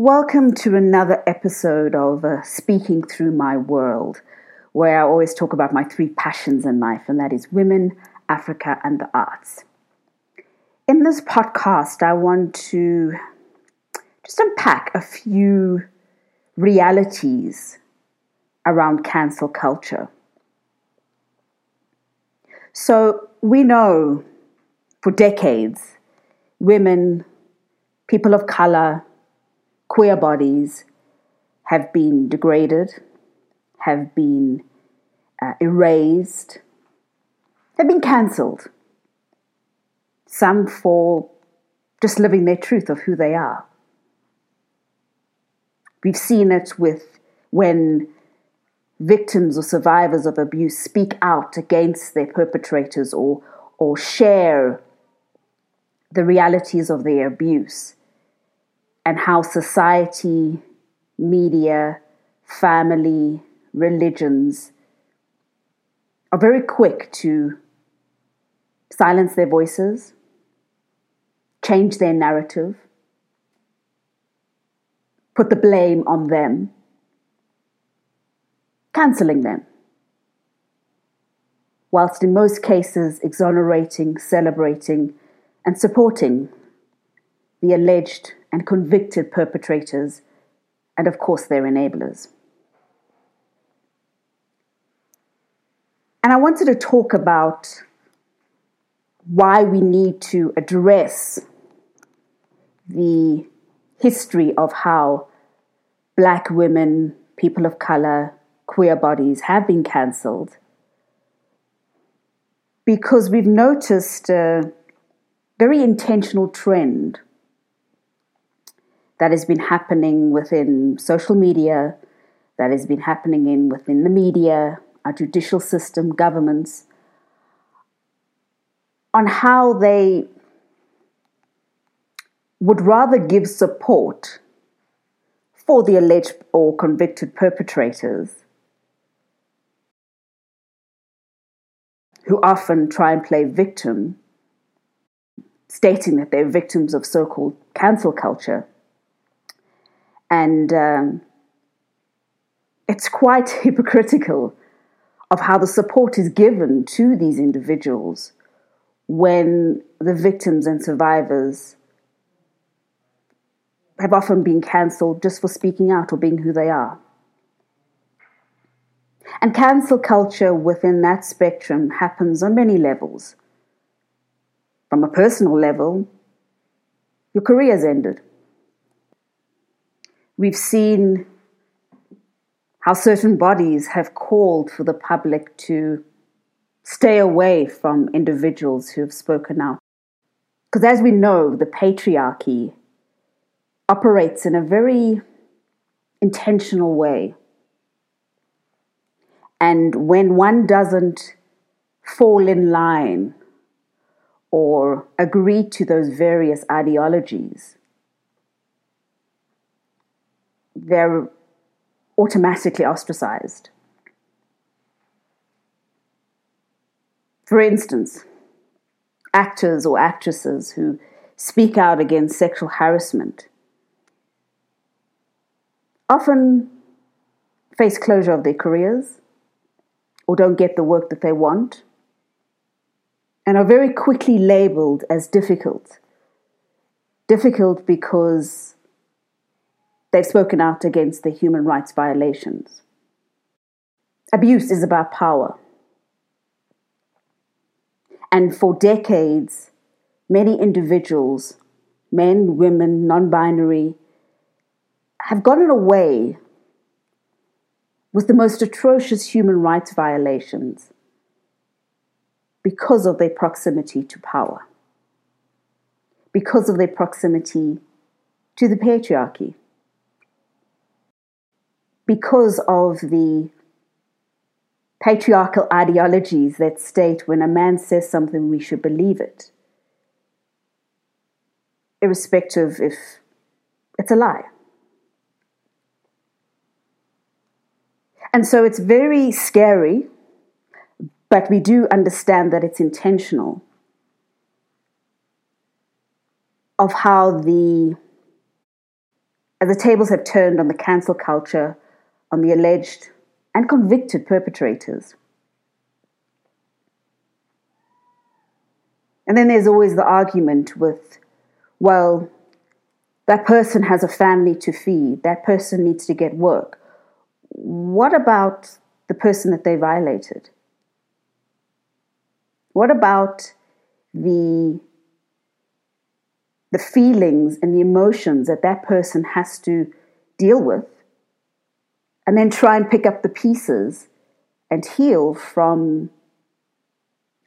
Welcome to another episode of uh, Speaking Through My World, where I always talk about my three passions in life, and that is women, Africa, and the arts. In this podcast, I want to just unpack a few realities around cancel culture. So, we know for decades women, people of color, queer bodies have been degraded, have been uh, erased, have been cancelled. Some for just living their truth of who they are. We've seen it with when victims or survivors of abuse speak out against their perpetrators or, or share the realities of their abuse and how society, media, family, religions are very quick to silence their voices, change their narrative, put the blame on them, cancelling them, whilst in most cases exonerating, celebrating, and supporting the alleged and convicted perpetrators, and of course their enablers. And I wanted to talk about why we need to address the history of how black women, people of color, queer bodies have been cancelled. Because we've noticed a very intentional trend that has been happening within social media, that has been happening in within the media, our judicial system, governments, on how they would rather give support for the alleged or convicted perpetrators who often try and play victim, stating that they're victims of so called cancel culture and um, it's quite hypocritical of how the support is given to these individuals when the victims and survivors have often been cancelled just for speaking out or being who they are. And cancel culture within that spectrum happens on many levels. From a personal level, your career's ended. We've seen how certain bodies have called for the public to stay away from individuals who have spoken out. Because as we know, the patriarchy operates in a very intentional way. And when one doesn't fall in line or agree to those various ideologies, they're automatically ostracized. For instance, actors or actresses who speak out against sexual harassment often face closure of their careers or don't get the work that they want and are very quickly labeled as difficult. Difficult because They've spoken out against the human rights violations. Abuse is about power. And for decades, many individuals, men, women, non binary, have gotten away with the most atrocious human rights violations because of their proximity to power, because of their proximity to the patriarchy because of the patriarchal ideologies that state when a man says something, we should believe it, irrespective if it's a lie. And so it's very scary, but we do understand that it's intentional of how the the tables have turned on the cancel culture, on the alleged and convicted perpetrators. And then there's always the argument with, well, that person has a family to feed, that person needs to get work. What about the person that they violated? What about the the feelings and the emotions that that person has to deal with and then try and pick up the pieces and heal from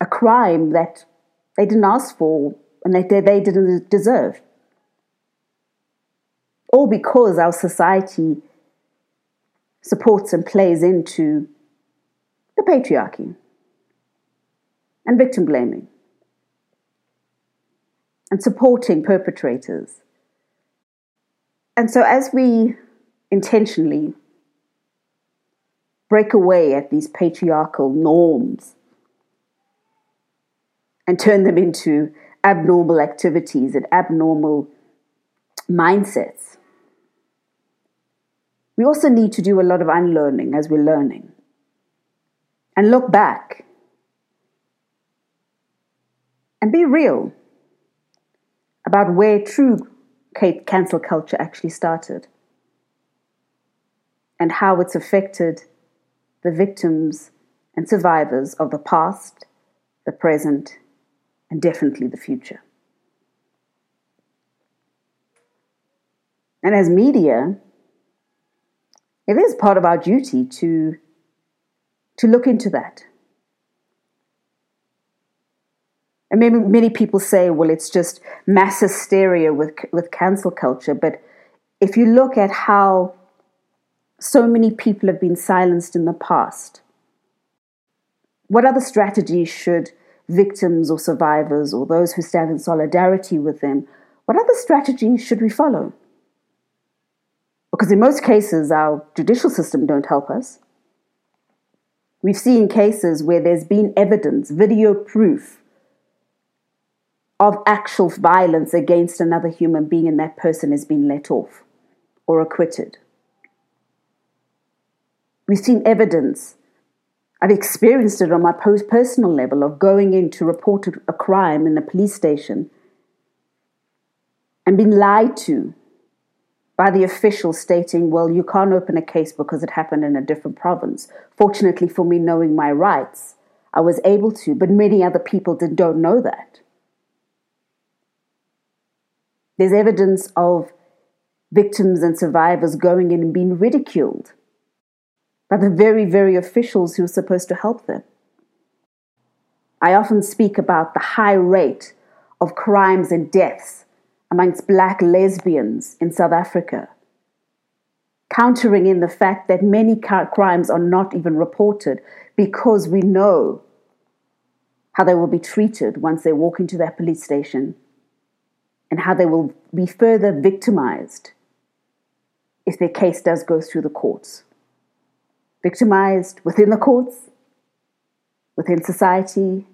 a crime that they didn't ask for and they, they didn't deserve. All because our society supports and plays into the patriarchy and victim blaming and supporting perpetrators. And so, as we intentionally break away at these patriarchal norms and turn them into abnormal activities and abnormal mindsets, we also need to do a lot of unlearning as we're learning and look back and be real about where true cancel culture actually started and how it's affected the victims and survivors of the past, the present, and definitely the future. And as media, it is part of our duty to, to look into that And maybe many people say, well, it's just mass hysteria with, with cancel culture. But if you look at how so many people have been silenced in the past, what other strategies should victims or survivors or those who stand in solidarity with them, what other strategies should we follow? Because in most cases, our judicial system don't help us. We've seen cases where there's been evidence, video proof of actual violence against another human being and that person has been let off or acquitted. We've seen evidence. I've experienced it on my personal level of going in to report a crime in a police station and being lied to by the official stating, well, you can't open a case because it happened in a different province. Fortunately for me, knowing my rights, I was able to, but many other people did, don't know that. There's evidence of victims and survivors going in and being ridiculed by the very, very officials who are supposed to help them. I often speak about the high rate of crimes and deaths amongst black lesbians in South Africa, countering in the fact that many crimes are not even reported because we know how they will be treated once they walk into that police station and how they will be further victimized if their case does go through the courts. Victimized within the courts, within society,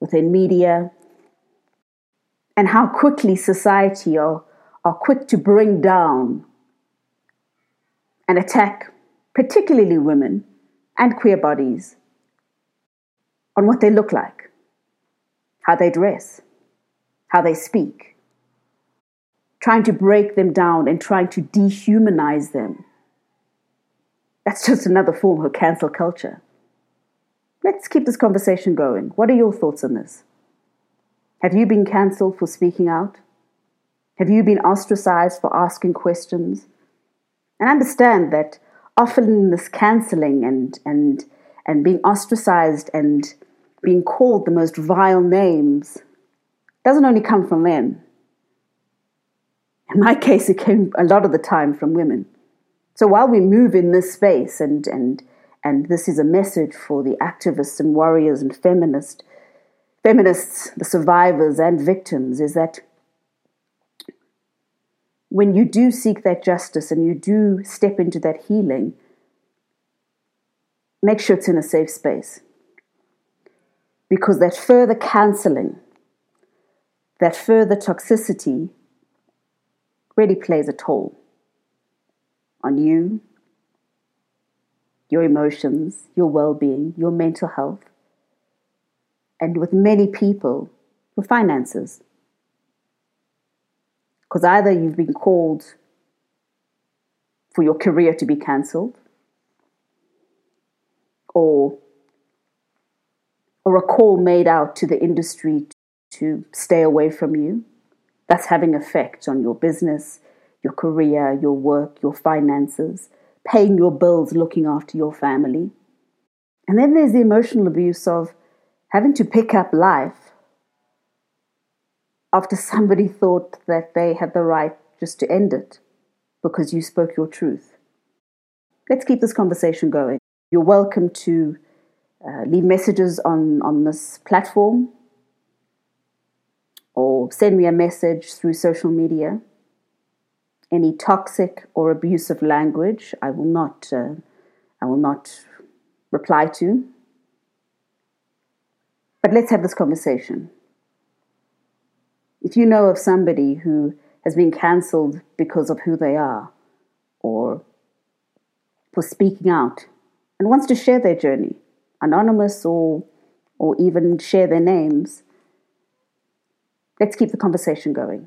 within media, and how quickly society are, are quick to bring down and attack, particularly women and queer bodies, on what they look like, how they dress, how they speak trying to break them down and trying to dehumanize them. That's just another form of cancel culture. Let's keep this conversation going. What are your thoughts on this? Have you been cancelled for speaking out? Have you been ostracized for asking questions? And understand that often this cancelling and, and, and being ostracized and being called the most vile names doesn't only come from men, in my case, it came a lot of the time from women. So while we move in this space, and, and, and this is a message for the activists and warriors and feminists, feminists, the survivors and victims, is that when you do seek that justice and you do step into that healing, make sure it's in a safe space. Because that further canceling, that further toxicity really plays a toll on you, your emotions, your well being, your mental health, and with many people, your finances. Because either you've been called for your career to be cancelled, or or a call made out to the industry to stay away from you. That's having effect on your business, your career, your work, your finances, paying your bills, looking after your family. And then there's the emotional abuse of having to pick up life after somebody thought that they had the right just to end it because you spoke your truth. Let's keep this conversation going. You're welcome to uh, leave messages on, on this platform or send me a message through social media. Any toxic or abusive language, I will not, uh, I will not reply to. But let's have this conversation. If you know of somebody who has been cancelled because of who they are or for speaking out and wants to share their journey, anonymous or, or even share their names, let's keep the conversation going.